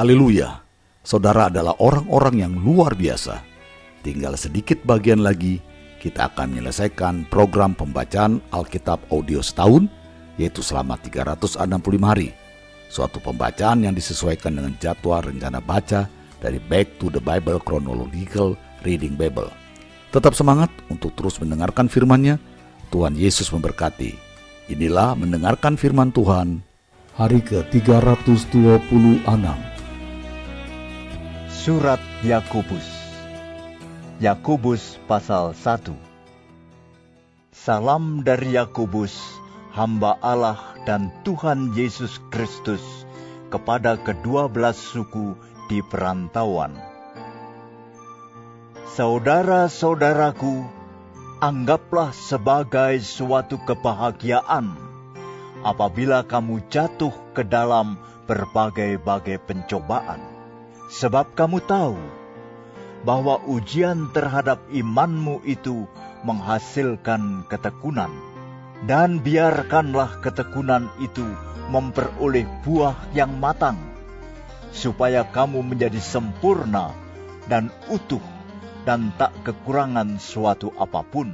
Haleluya, saudara adalah orang-orang yang luar biasa. Tinggal sedikit bagian lagi, kita akan menyelesaikan program pembacaan Alkitab audio setahun, yaitu selama 365 hari. Suatu pembacaan yang disesuaikan dengan jadwal rencana baca dari Back to the Bible Chronological Reading Bible. Tetap semangat untuk terus mendengarkan firman-Nya. Tuhan Yesus memberkati. Inilah mendengarkan firman Tuhan hari ke-326. Surat Yakobus. Yakobus pasal 1 Salam dari Yakobus, hamba Allah dan Tuhan Yesus Kristus kepada kedua belas suku di perantauan. Saudara-saudaraku, anggaplah sebagai suatu kebahagiaan apabila kamu jatuh ke dalam berbagai-bagai pencobaan Sebab kamu tahu bahwa ujian terhadap imanmu itu menghasilkan ketekunan. Dan biarkanlah ketekunan itu memperoleh buah yang matang, supaya kamu menjadi sempurna dan utuh dan tak kekurangan suatu apa pun.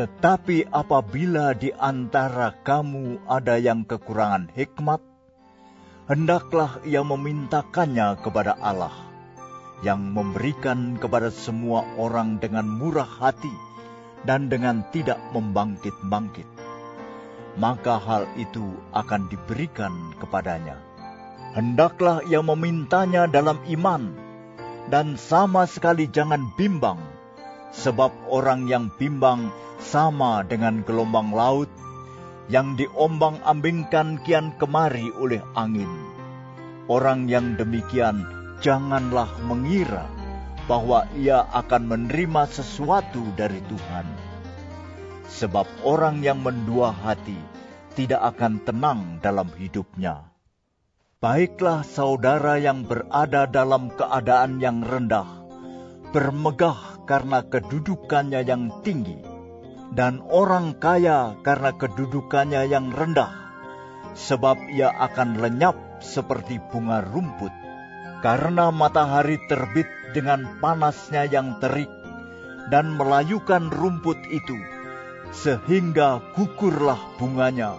Tetapi apabila di antara kamu ada yang kekurangan hikmat, hendaklah ia memintakannya kepada Allah, yang memberikan kepada semua orang dengan murah hati dan dengan tidak membangkit-bangkit. Maka hal itu akan diberikan kepadanya. Hendaklah ia memintanya dalam iman, dan sama sekali jangan bimbang, sebab orang yang bimbang sama dengan gelombang laut yang diombang-ambingkan kian kemari oleh angin. Orang yang demikian janganlah mengira bahwa ia akan menerima sesuatu dari Tuhan. Sebab orang yang mendua hati tidak akan tenang dalam hidupnya. Baiklah saudara yang berada dalam keadaan yang rendah, bermegah karena kedudukannya yang tinggi, dan orang kaya karena kedudukannya yang rendah, sebab ia akan lenyap seperti bunga rumput, karena matahari terbit dengan panasnya yang terik dan melayukan rumput itu, sehingga gugurlah bunganya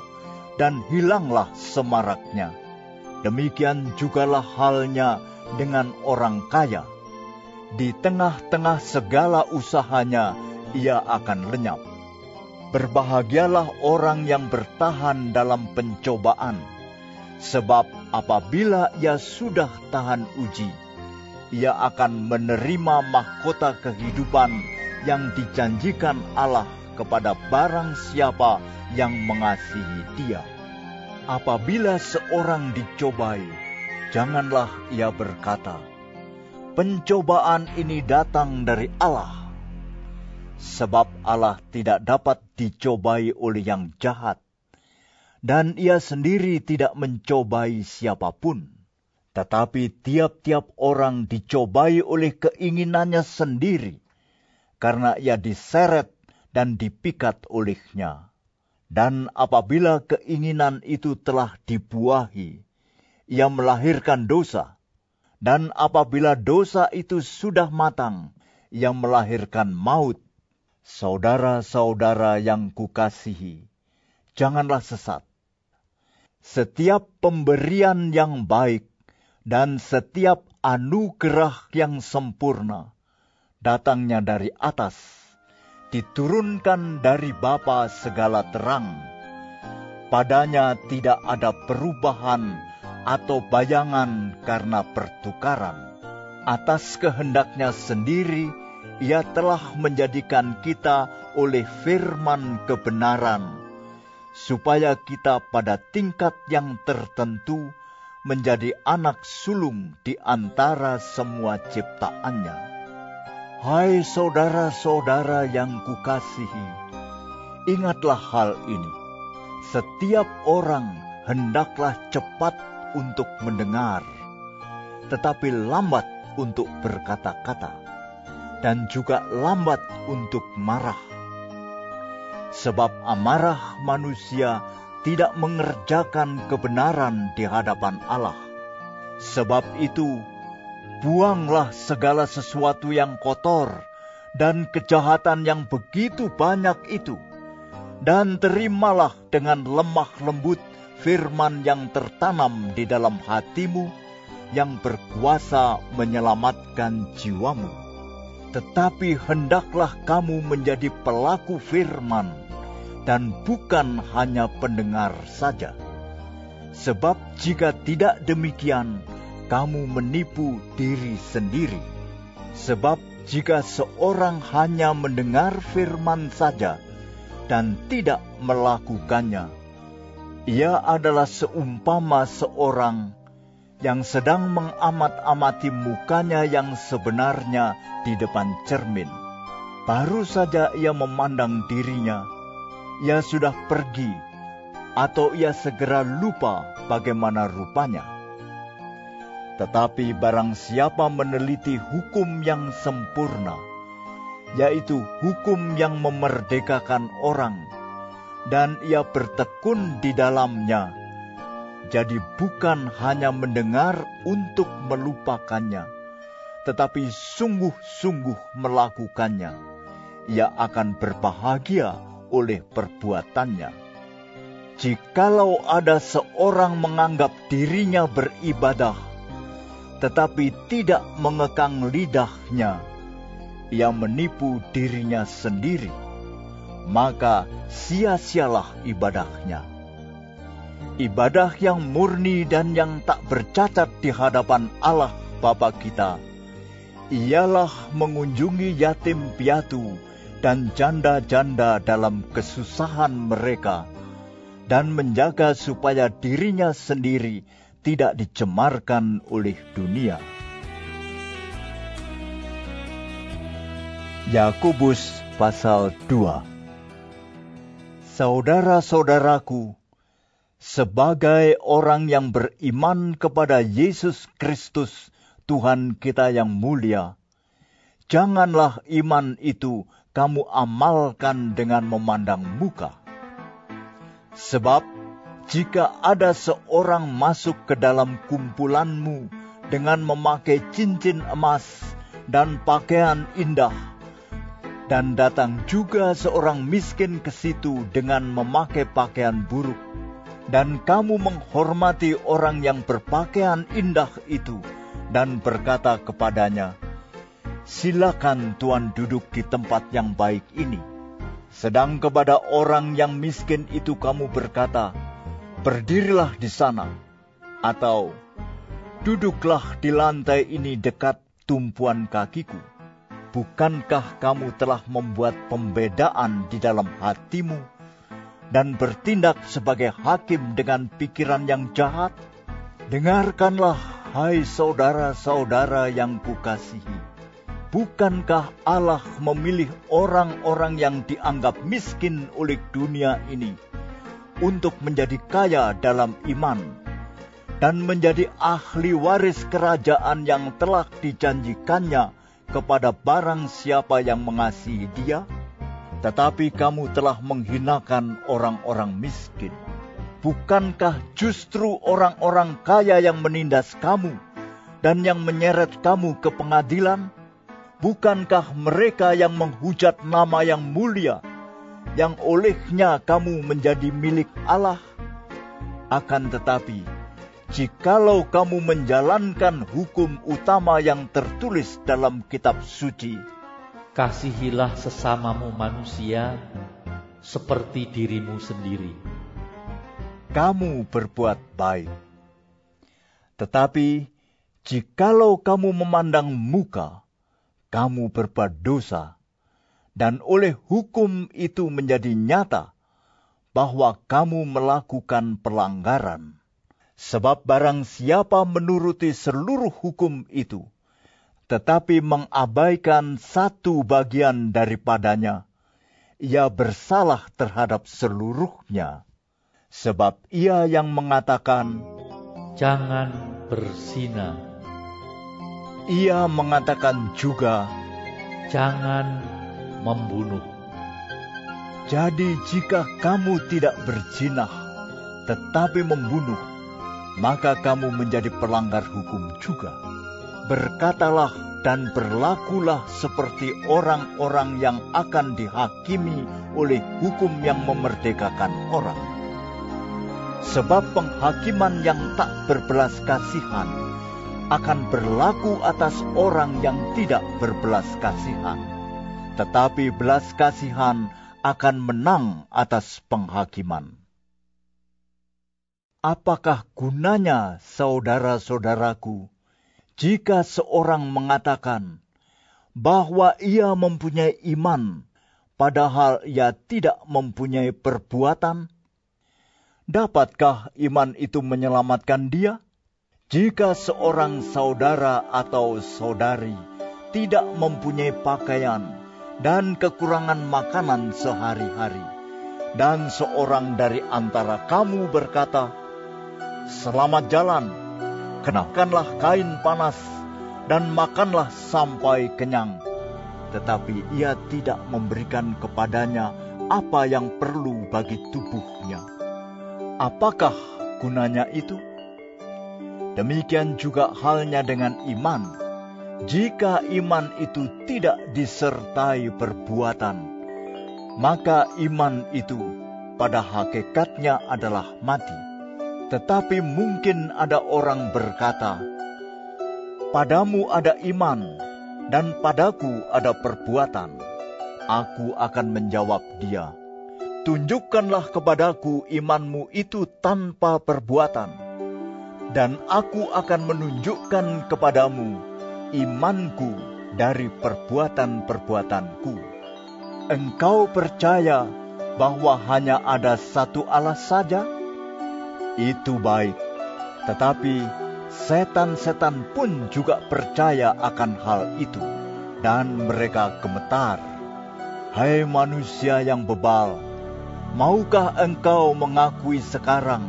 dan hilanglah semaraknya. Demikian jugalah halnya dengan orang kaya. Di tengah-tengah segala usahanya, ia akan lenyap. Berbahagialah orang yang bertahan dalam pencobaan, sebab apabila ia sudah tahan uji, ia akan menerima mahkota kehidupan yang dijanjikan Allah kepada barang siapa yang mengasihi Dia. Apabila seorang dicobai, janganlah ia berkata, "Pencobaan ini datang dari Allah." Sebab Allah tidak dapat dicobai oleh yang jahat, dan Ia sendiri tidak mencobai siapa pun. Tetapi tiap-tiap orang dicobai oleh keinginannya sendiri, karena ia diseret dan dipikat olehnya. Dan apabila keinginan itu telah dibuahi, ia melahirkan dosa. Dan apabila dosa itu sudah matang, ia melahirkan maut. Saudara-saudara yang kukasihi, janganlah sesat. Setiap pemberian yang baik dan setiap anugerah yang sempurna datangnya dari atas, diturunkan dari Bapa segala terang. Padanya tidak ada perubahan atau bayangan karena pertukaran. Atas kehendaknya sendiri, ia telah menjadikan kita oleh firman kebenaran, supaya kita pada tingkat yang tertentu menjadi anak sulung di antara semua ciptaannya. Hai saudara-saudara yang kukasihi, ingatlah hal ini. Setiap orang hendaklah cepat untuk mendengar, tetapi lambat untuk berkata-kata dan juga lambat untuk marah. Sebab amarah manusia tidak mengerjakan kebenaran di hadapan Allah. Sebab itu, buanglah segala sesuatu yang kotor dan kejahatan yang begitu banyak itu, dan terimalah dengan lemah lembut firman yang tertanam di dalam hatimu, yang berkuasa menyelamatkan jiwamu. Tetapi hendaklah kamu menjadi pelaku firman, dan bukan hanya pendengar saja. Sebab jika tidak demikian, kamu menipu diri sendiri. Sebab jika seorang hanya mendengar firman saja dan tidak melakukannya, ia adalah seumpama seorang yang sedang mengamat-amati mukanya yang sebenarnya di depan cermin. Baru saja ia memandang dirinya, ia sudah pergi, atau ia segera lupa bagaimana rupanya tetapi barang siapa meneliti hukum yang sempurna, yaitu hukum yang memerdekakan orang, dan ia bertekun di dalamnya, jadi bukan hanya mendengar untuk melupakannya, tetapi sungguh-sungguh melakukannya, ia akan berbahagia oleh perbuatannya. Jikalau ada seorang menganggap dirinya beribadah, tetapi tidak mengekang lidahnya, ia menipu dirinya sendiri, maka sia-sialah ibadahnya. Ibadah yang murni dan yang tak bercacat di hadapan Allah Bapa kita, ialah mengunjungi yatim piatu dan janda-janda dalam kesusahan mereka, dan menjaga supaya dirinya sendiri tidak dicemarkan oleh dunia. Yakobus pasal 2 Saudara-saudaraku, sebagai orang yang beriman kepada Yesus Kristus, Tuhan kita yang mulia, janganlah iman itu kamu amalkan dengan memandang muka. Sebab jika ada seorang masuk ke dalam kumpulanmu dengan memakai cincin emas dan pakaian indah, dan datang juga seorang miskin ke situ dengan memakai pakaian buruk, dan kamu menghormati orang yang berpakaian indah itu, dan berkata kepadanya, "Silakan Tuan duduk di tempat yang baik ini." Sedang kepada orang yang miskin itu kamu berkata, berdirilah di sana, atau duduklah di lantai ini dekat tumpuan kakiku. Bukankah kamu telah membuat pembedaan di dalam hatimu dan bertindak sebagai hakim dengan pikiran yang jahat? Dengarkanlah, hai saudara-saudara yang kukasihi. Bukankah Allah memilih orang-orang yang dianggap miskin oleh dunia ini untuk menjadi kaya dalam iman dan menjadi ahli waris kerajaan yang telah dijanjikannya kepada barang siapa yang mengasihi dia, tetapi kamu telah menghinakan orang-orang miskin. Bukankah justru orang-orang kaya yang menindas kamu dan yang menyeret kamu ke pengadilan? Bukankah mereka yang menghujat nama yang mulia yang olehnya kamu menjadi milik Allah. Akan tetapi, jikalau kamu menjalankan hukum utama yang tertulis dalam kitab suci, kasihilah sesamamu manusia seperti dirimu sendiri. Kamu berbuat baik. Tetapi, jikalau kamu memandang muka, kamu berbuat dosa dan oleh hukum itu menjadi nyata bahwa kamu melakukan pelanggaran. Sebab barang siapa menuruti seluruh hukum itu, tetapi mengabaikan satu bagian daripadanya, ia bersalah terhadap seluruhnya. Sebab ia yang mengatakan, Jangan bersina. Ia mengatakan juga, Jangan membunuh. Jadi jika kamu tidak berzinah, tetapi membunuh, maka kamu menjadi pelanggar hukum juga. Berkatalah dan berlakulah seperti orang-orang yang akan dihakimi oleh hukum yang memerdekakan orang. Sebab penghakiman yang tak berbelas kasihan akan berlaku atas orang yang tidak berbelas kasihan, tetapi belas kasihan akan menang atas penghakiman. Apakah gunanya, saudara-saudaraku, jika seorang mengatakan bahwa ia mempunyai iman, padahal ia tidak mempunyai perbuatan? Dapatkah iman itu menyelamatkan dia? Jika seorang saudara atau saudari tidak mempunyai pakaian dan kekurangan makanan sehari-hari, dan seorang dari antara kamu berkata, "Selamat jalan, kenakanlah kain panas dan makanlah sampai kenyang." Tetapi ia tidak memberikan kepadanya apa yang perlu bagi tubuhnya. Apakah gunanya itu? Demikian juga halnya dengan iman. Jika iman itu tidak disertai perbuatan, maka iman itu pada hakikatnya adalah mati. Tetapi mungkin ada orang berkata, "Padamu ada iman, dan padaku ada perbuatan." Aku akan menjawab dia, "Tunjukkanlah kepadaku imanmu itu tanpa perbuatan." dan aku akan menunjukkan kepadamu imanku dari perbuatan-perbuatanku. Engkau percaya bahwa hanya ada satu Allah saja? Itu baik, tetapi setan-setan pun juga percaya akan hal itu, dan mereka gemetar. Hai manusia yang bebal, maukah engkau mengakui sekarang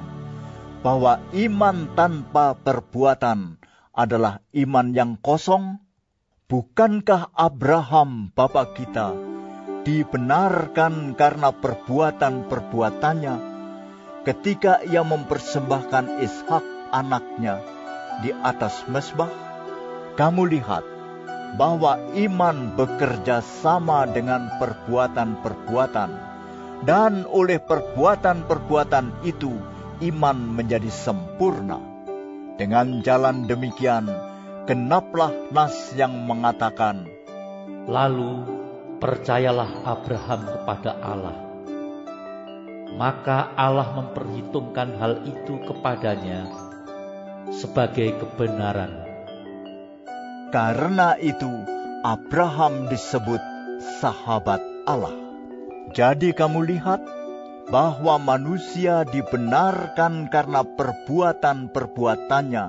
bahwa iman tanpa perbuatan adalah iman yang kosong? Bukankah Abraham bapa kita dibenarkan karena perbuatan-perbuatannya ketika ia mempersembahkan Ishak anaknya di atas mesbah? Kamu lihat bahwa iman bekerja sama dengan perbuatan-perbuatan dan oleh perbuatan-perbuatan itu iman menjadi sempurna. Dengan jalan demikian, genaplah nas yang mengatakan, Lalu percayalah Abraham kepada Allah. Maka Allah memperhitungkan hal itu kepadanya sebagai kebenaran. Karena itu, Abraham disebut sahabat Allah. Jadi kamu lihat, bahwa manusia dibenarkan karena perbuatan-perbuatannya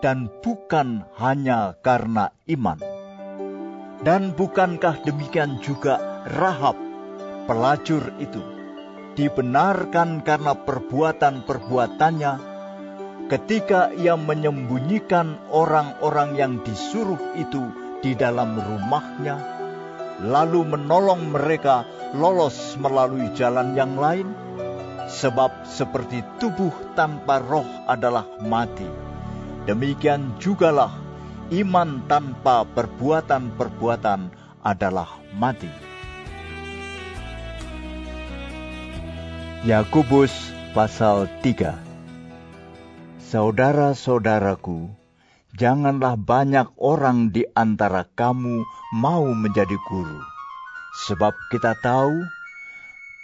dan bukan hanya karena iman. Dan bukankah demikian juga Rahab, pelacur itu, dibenarkan karena perbuatan-perbuatannya ketika ia menyembunyikan orang-orang yang disuruh itu di dalam rumahnya, lalu menolong mereka lolos melalui jalan yang lain? Sebab seperti tubuh tanpa roh adalah mati, demikian jugalah iman tanpa perbuatan-perbuatan adalah mati. Yakobus pasal 3 Saudara-saudaraku, janganlah banyak orang di antara kamu mau menjadi guru Sebab kita tahu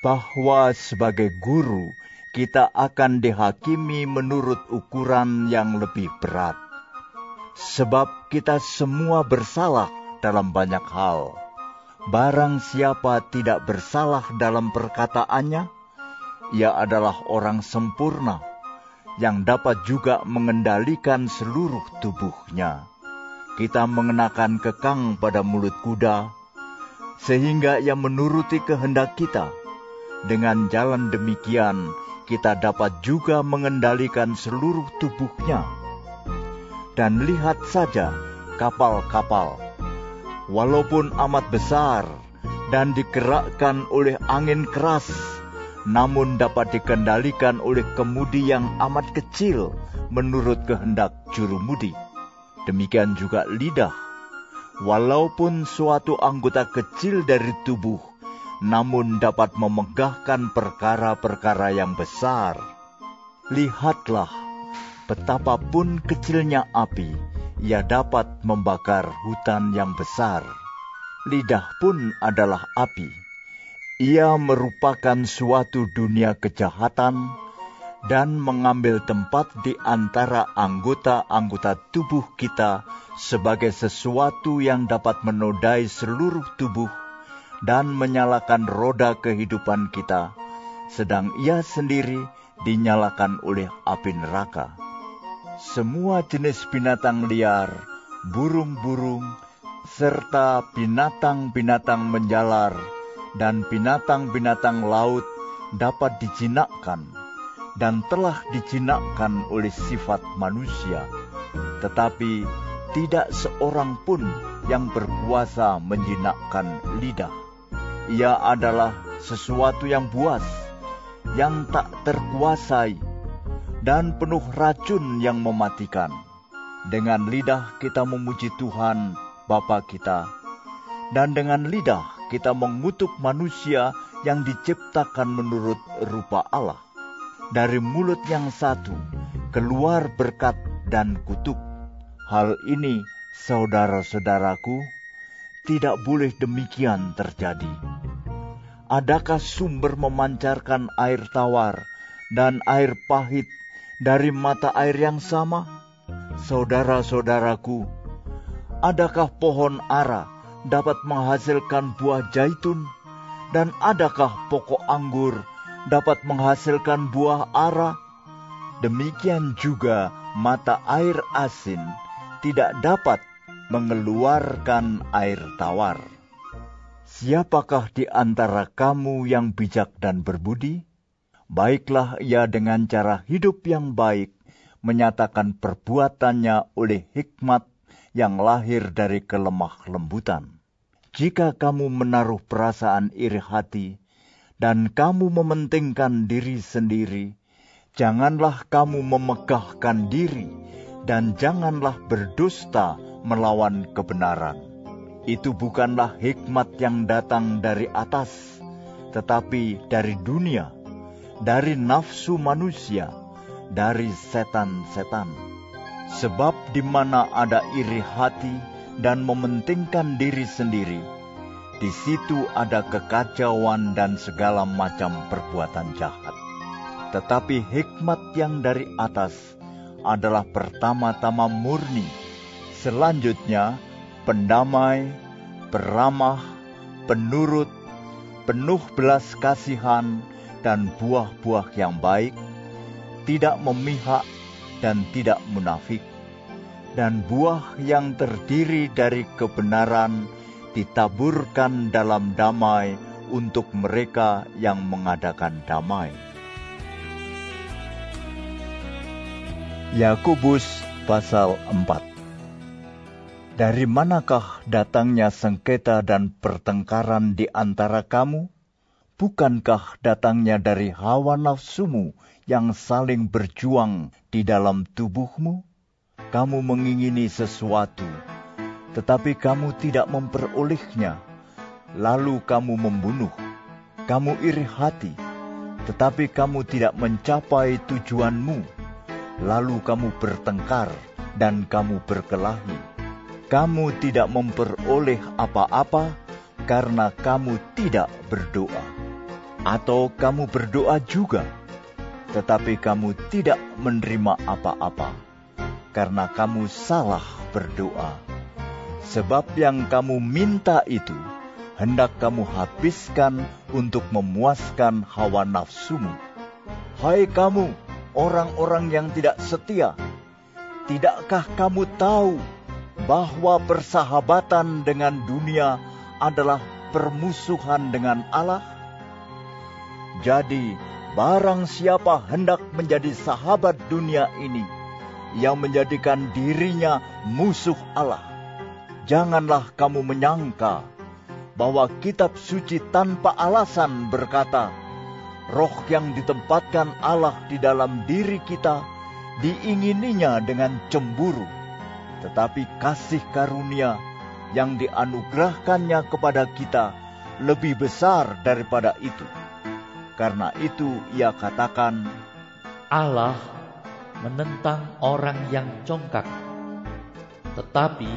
bahwa sebagai guru kita akan dihakimi menurut ukuran yang lebih berat. Sebab kita semua bersalah dalam banyak hal. Barang siapa tidak bersalah dalam perkataannya, ia adalah orang sempurna yang dapat juga mengendalikan seluruh tubuhnya. Kita mengenakan kekang pada mulut kuda, sehingga ia menuruti kehendak kita. Dengan jalan demikian, kita dapat juga mengendalikan seluruh tubuhnya. Dan lihat saja kapal-kapal, walaupun amat besar dan digerakkan oleh angin keras, namun dapat dikendalikan oleh kemudi yang amat kecil menurut kehendak juru mudi. Demikian juga lidah, walaupun suatu anggota kecil dari tubuh, namun dapat memegahkan perkara-perkara yang besar. Lihatlah, betapapun kecilnya api, ia dapat membakar hutan yang besar. Lidah pun adalah api. Ia merupakan suatu dunia kejahatan dan mengambil tempat di antara anggota-anggota tubuh kita sebagai sesuatu yang dapat menodai seluruh tubuh dan menyalakan roda kehidupan kita, sedang ia sendiri dinyalakan oleh api neraka. Semua jenis binatang liar, burung-burung, serta binatang-binatang menjalar dan binatang-binatang laut dapat dijinakkan dan telah dijinakkan oleh sifat manusia, tetapi tidak seorang pun yang berkuasa menjinakkan lidah. Ia adalah sesuatu yang buas, yang tak terkuasai, dan penuh racun yang mematikan. Dengan lidah kita memuji Tuhan, Bapa kita, dan dengan lidah kita mengutuk manusia yang diciptakan menurut rupa Allah dari mulut yang satu keluar berkat dan kutuk. Hal ini, saudara-saudaraku, tidak boleh demikian terjadi. Adakah sumber memancarkan air tawar dan air pahit dari mata air yang sama? Saudara-saudaraku, adakah pohon ara dapat menghasilkan buah zaitun? Dan adakah pokok anggur dapat menghasilkan buah ara, demikian juga mata air asin tidak dapat mengeluarkan air tawar. Siapakah di antara kamu yang bijak dan berbudi? Baiklah ia dengan cara hidup yang baik menyatakan perbuatannya oleh hikmat yang lahir dari kelemah lembutan. Jika kamu menaruh perasaan iri hati dan kamu mementingkan diri sendiri, janganlah kamu memegahkan diri, dan janganlah berdusta melawan kebenaran. Itu bukanlah hikmat yang datang dari atas, tetapi dari dunia, dari nafsu manusia, dari setan-setan. Sebab di mana ada iri hati dan mementingkan diri sendiri, di situ ada kekacauan dan segala macam perbuatan jahat. Tetapi hikmat yang dari atas adalah pertama-tama murni, selanjutnya pendamai, peramah, penurut, penuh belas kasihan, dan buah-buah yang baik, tidak memihak dan tidak munafik, dan buah yang terdiri dari kebenaran ditaburkan dalam damai untuk mereka yang mengadakan damai. Yakobus pasal 4 Dari manakah datangnya sengketa dan pertengkaran di antara kamu? Bukankah datangnya dari hawa nafsumu yang saling berjuang di dalam tubuhmu? Kamu mengingini sesuatu, tetapi kamu tidak memperolehnya. Lalu kamu membunuh, kamu iri hati, tetapi kamu tidak mencapai tujuanmu. Lalu kamu bertengkar dan kamu berkelahi. Kamu tidak memperoleh apa-apa karena kamu tidak berdoa, atau kamu berdoa juga, tetapi kamu tidak menerima apa-apa karena kamu salah berdoa Sebab yang kamu minta itu hendak kamu habiskan untuk memuaskan hawa nafsumu. Hai kamu, orang-orang yang tidak setia, tidakkah kamu tahu bahwa persahabatan dengan dunia adalah permusuhan dengan Allah? Jadi, barang siapa hendak menjadi sahabat dunia ini, yang menjadikan dirinya musuh Allah Janganlah kamu menyangka bahwa kitab suci tanpa alasan berkata, roh yang ditempatkan Allah di dalam diri kita diingininya dengan cemburu, tetapi kasih karunia yang dianugerahkannya kepada kita lebih besar daripada itu. Karena itu ia katakan, Allah menentang orang yang congkak, tetapi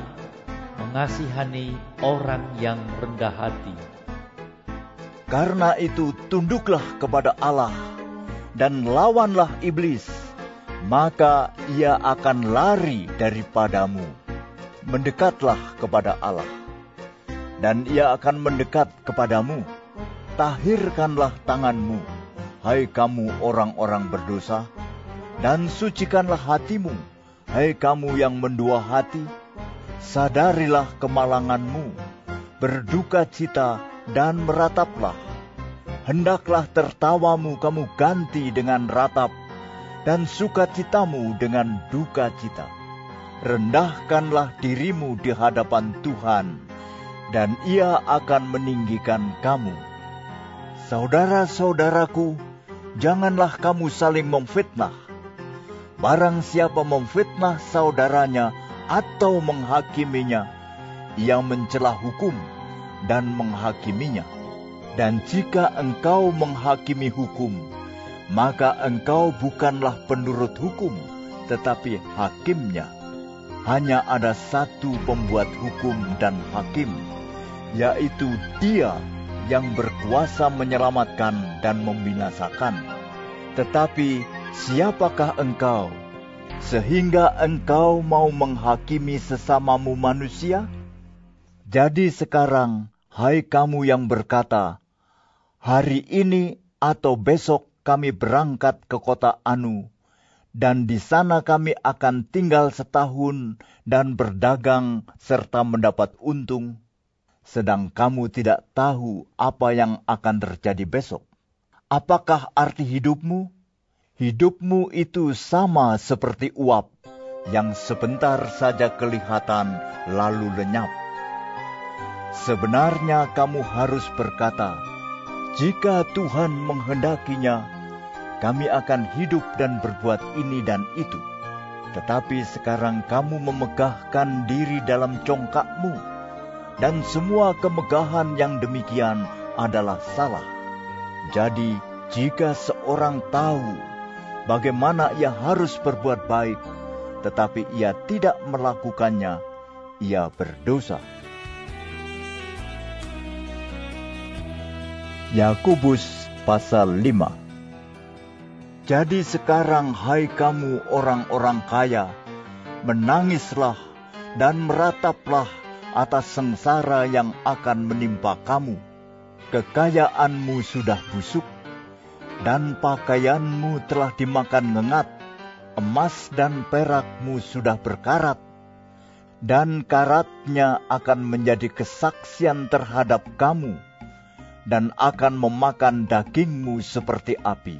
mengasihani orang yang rendah hati. Karena itu tunduklah kepada Allah dan lawanlah iblis, maka ia akan lari daripadamu. Mendekatlah kepada Allah, dan ia akan mendekat kepadamu. Tahirkanlah tanganmu, hai kamu orang-orang berdosa, dan sucikanlah hatimu, hai kamu yang mendua hati. Sadarilah kemalanganmu, berduka cita dan merataplah. Hendaklah tertawamu kamu ganti dengan ratap, dan sukacitamu dengan duka cita. Rendahkanlah dirimu di hadapan Tuhan, dan ia akan meninggikan kamu. Saudara-saudaraku, janganlah kamu saling memfitnah. Barang siapa memfitnah saudaranya atau menghakiminya, ia mencela hukum dan menghakiminya. Dan jika engkau menghakimi hukum, maka engkau bukanlah penurut hukum, tetapi hakimnya. Hanya ada satu pembuat hukum dan hakim, yaitu Dia yang berkuasa menyelamatkan dan membinasakan. Tetapi siapakah engkau sehingga engkau mau menghakimi sesamamu manusia? Jadi sekarang, hai kamu yang berkata, hari ini atau besok kami berangkat ke kota Anu, dan di sana kami akan tinggal setahun dan berdagang serta mendapat untung sedang kamu tidak tahu apa yang akan terjadi besok. Apakah arti hidupmu? Hidupmu itu sama seperti uap yang sebentar saja kelihatan lalu lenyap. Sebenarnya kamu harus berkata, "Jika Tuhan menghendakinya, kami akan hidup dan berbuat ini dan itu." Tetapi sekarang kamu memegahkan diri dalam congkakmu dan semua kemegahan yang demikian adalah salah. Jadi, jika seorang tahu bagaimana ia harus berbuat baik, tetapi ia tidak melakukannya, ia berdosa. Yakobus pasal 5 Jadi sekarang hai kamu orang-orang kaya, menangislah dan merataplah atas sengsara yang akan menimpa kamu. Kekayaanmu sudah busuk, dan pakaianmu telah dimakan ngengat. Emas dan perakmu sudah berkarat, dan karatnya akan menjadi kesaksian terhadap kamu, dan akan memakan dagingmu seperti api.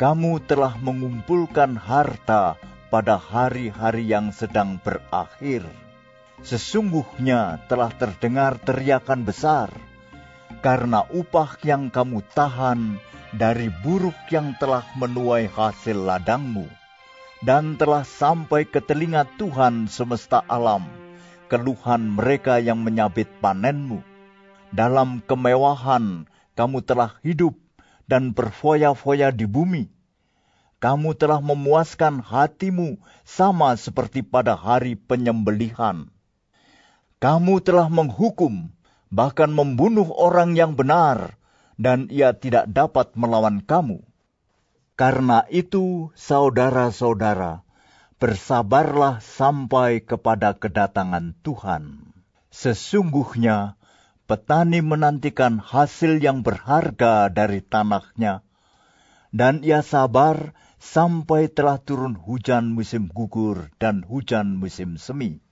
Kamu telah mengumpulkan harta pada hari-hari yang sedang berakhir Sesungguhnya telah terdengar teriakan besar, karena upah yang kamu tahan dari buruk yang telah menuai hasil ladangmu, dan telah sampai ke telinga Tuhan semesta alam, keluhan mereka yang menyabit panenmu. Dalam kemewahan kamu telah hidup dan berfoya-foya di bumi. Kamu telah memuaskan hatimu sama seperti pada hari penyembelihan kamu telah menghukum, bahkan membunuh orang yang benar, dan ia tidak dapat melawan kamu. Karena itu, saudara-saudara, bersabarlah sampai kepada kedatangan Tuhan. Sesungguhnya, petani menantikan hasil yang berharga dari tanahnya, dan ia sabar sampai telah turun hujan musim gugur dan hujan musim semi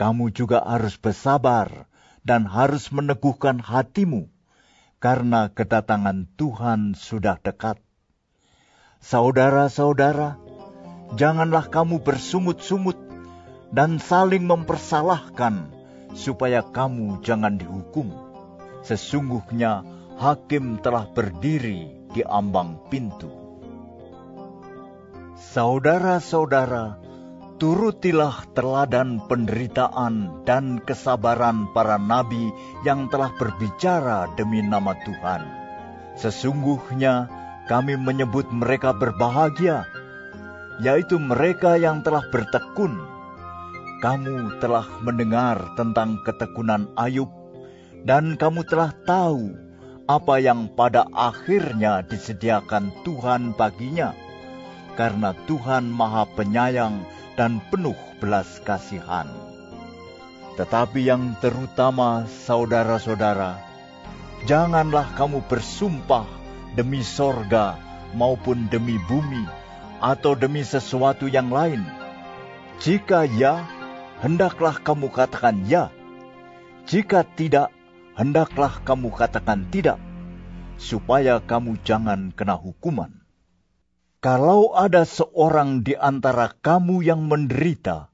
kamu juga harus bersabar dan harus meneguhkan hatimu, karena kedatangan Tuhan sudah dekat. Saudara-saudara, janganlah kamu bersungut-sungut dan saling mempersalahkan, supaya kamu jangan dihukum. Sesungguhnya hakim telah berdiri di ambang pintu. Saudara-saudara, turutilah teladan penderitaan dan kesabaran para nabi yang telah berbicara demi nama Tuhan. Sesungguhnya kami menyebut mereka berbahagia, yaitu mereka yang telah bertekun. Kamu telah mendengar tentang ketekunan Ayub, dan kamu telah tahu apa yang pada akhirnya disediakan Tuhan baginya, karena Tuhan Maha Penyayang dan penuh belas kasihan. Tetapi yang terutama, saudara-saudara, janganlah kamu bersumpah demi sorga maupun demi bumi atau demi sesuatu yang lain. Jika ya, hendaklah kamu katakan ya. Jika tidak, hendaklah kamu katakan tidak, supaya kamu jangan kena hukuman. Kalau ada seorang di antara kamu yang menderita,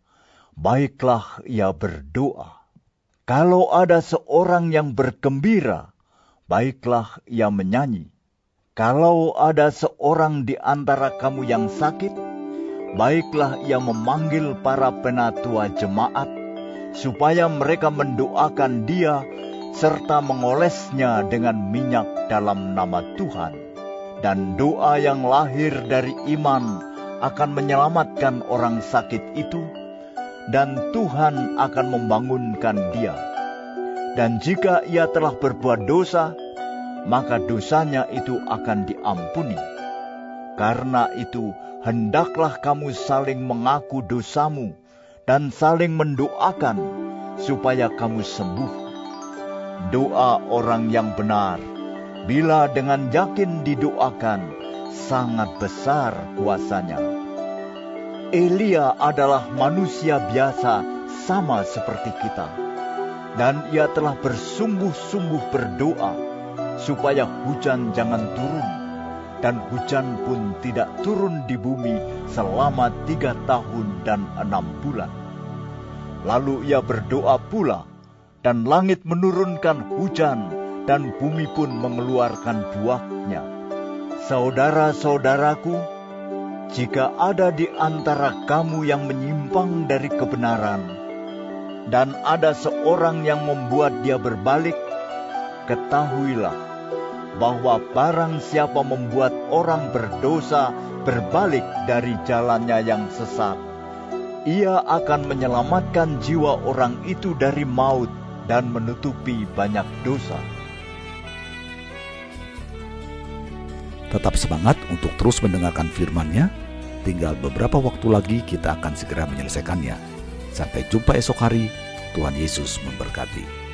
baiklah ia berdoa. Kalau ada seorang yang bergembira, baiklah ia menyanyi. Kalau ada seorang di antara kamu yang sakit, baiklah ia memanggil para penatua jemaat, supaya mereka mendoakan dia serta mengolesnya dengan minyak dalam nama Tuhan dan doa yang lahir dari iman akan menyelamatkan orang sakit itu, dan Tuhan akan membangunkan dia. Dan jika ia telah berbuat dosa, maka dosanya itu akan diampuni. Karena itu, hendaklah kamu saling mengaku dosamu dan saling mendoakan supaya kamu sembuh. Doa orang yang benar bila dengan yakin didoakan, sangat besar kuasanya. Elia adalah manusia biasa sama seperti kita. Dan ia telah bersungguh-sungguh berdoa supaya hujan jangan turun. Dan hujan pun tidak turun di bumi selama tiga tahun dan enam bulan. Lalu ia berdoa pula, dan langit menurunkan hujan dan bumi pun mengeluarkan buahnya. Saudara-saudaraku, jika ada di antara kamu yang menyimpang dari kebenaran, dan ada seorang yang membuat dia berbalik, ketahuilah bahwa barang siapa membuat orang berdosa berbalik dari jalannya yang sesat, ia akan menyelamatkan jiwa orang itu dari maut dan menutupi banyak dosa. Tetap semangat untuk terus mendengarkan firman-Nya. Tinggal beberapa waktu lagi kita akan segera menyelesaikannya. Sampai jumpa esok hari. Tuhan Yesus memberkati.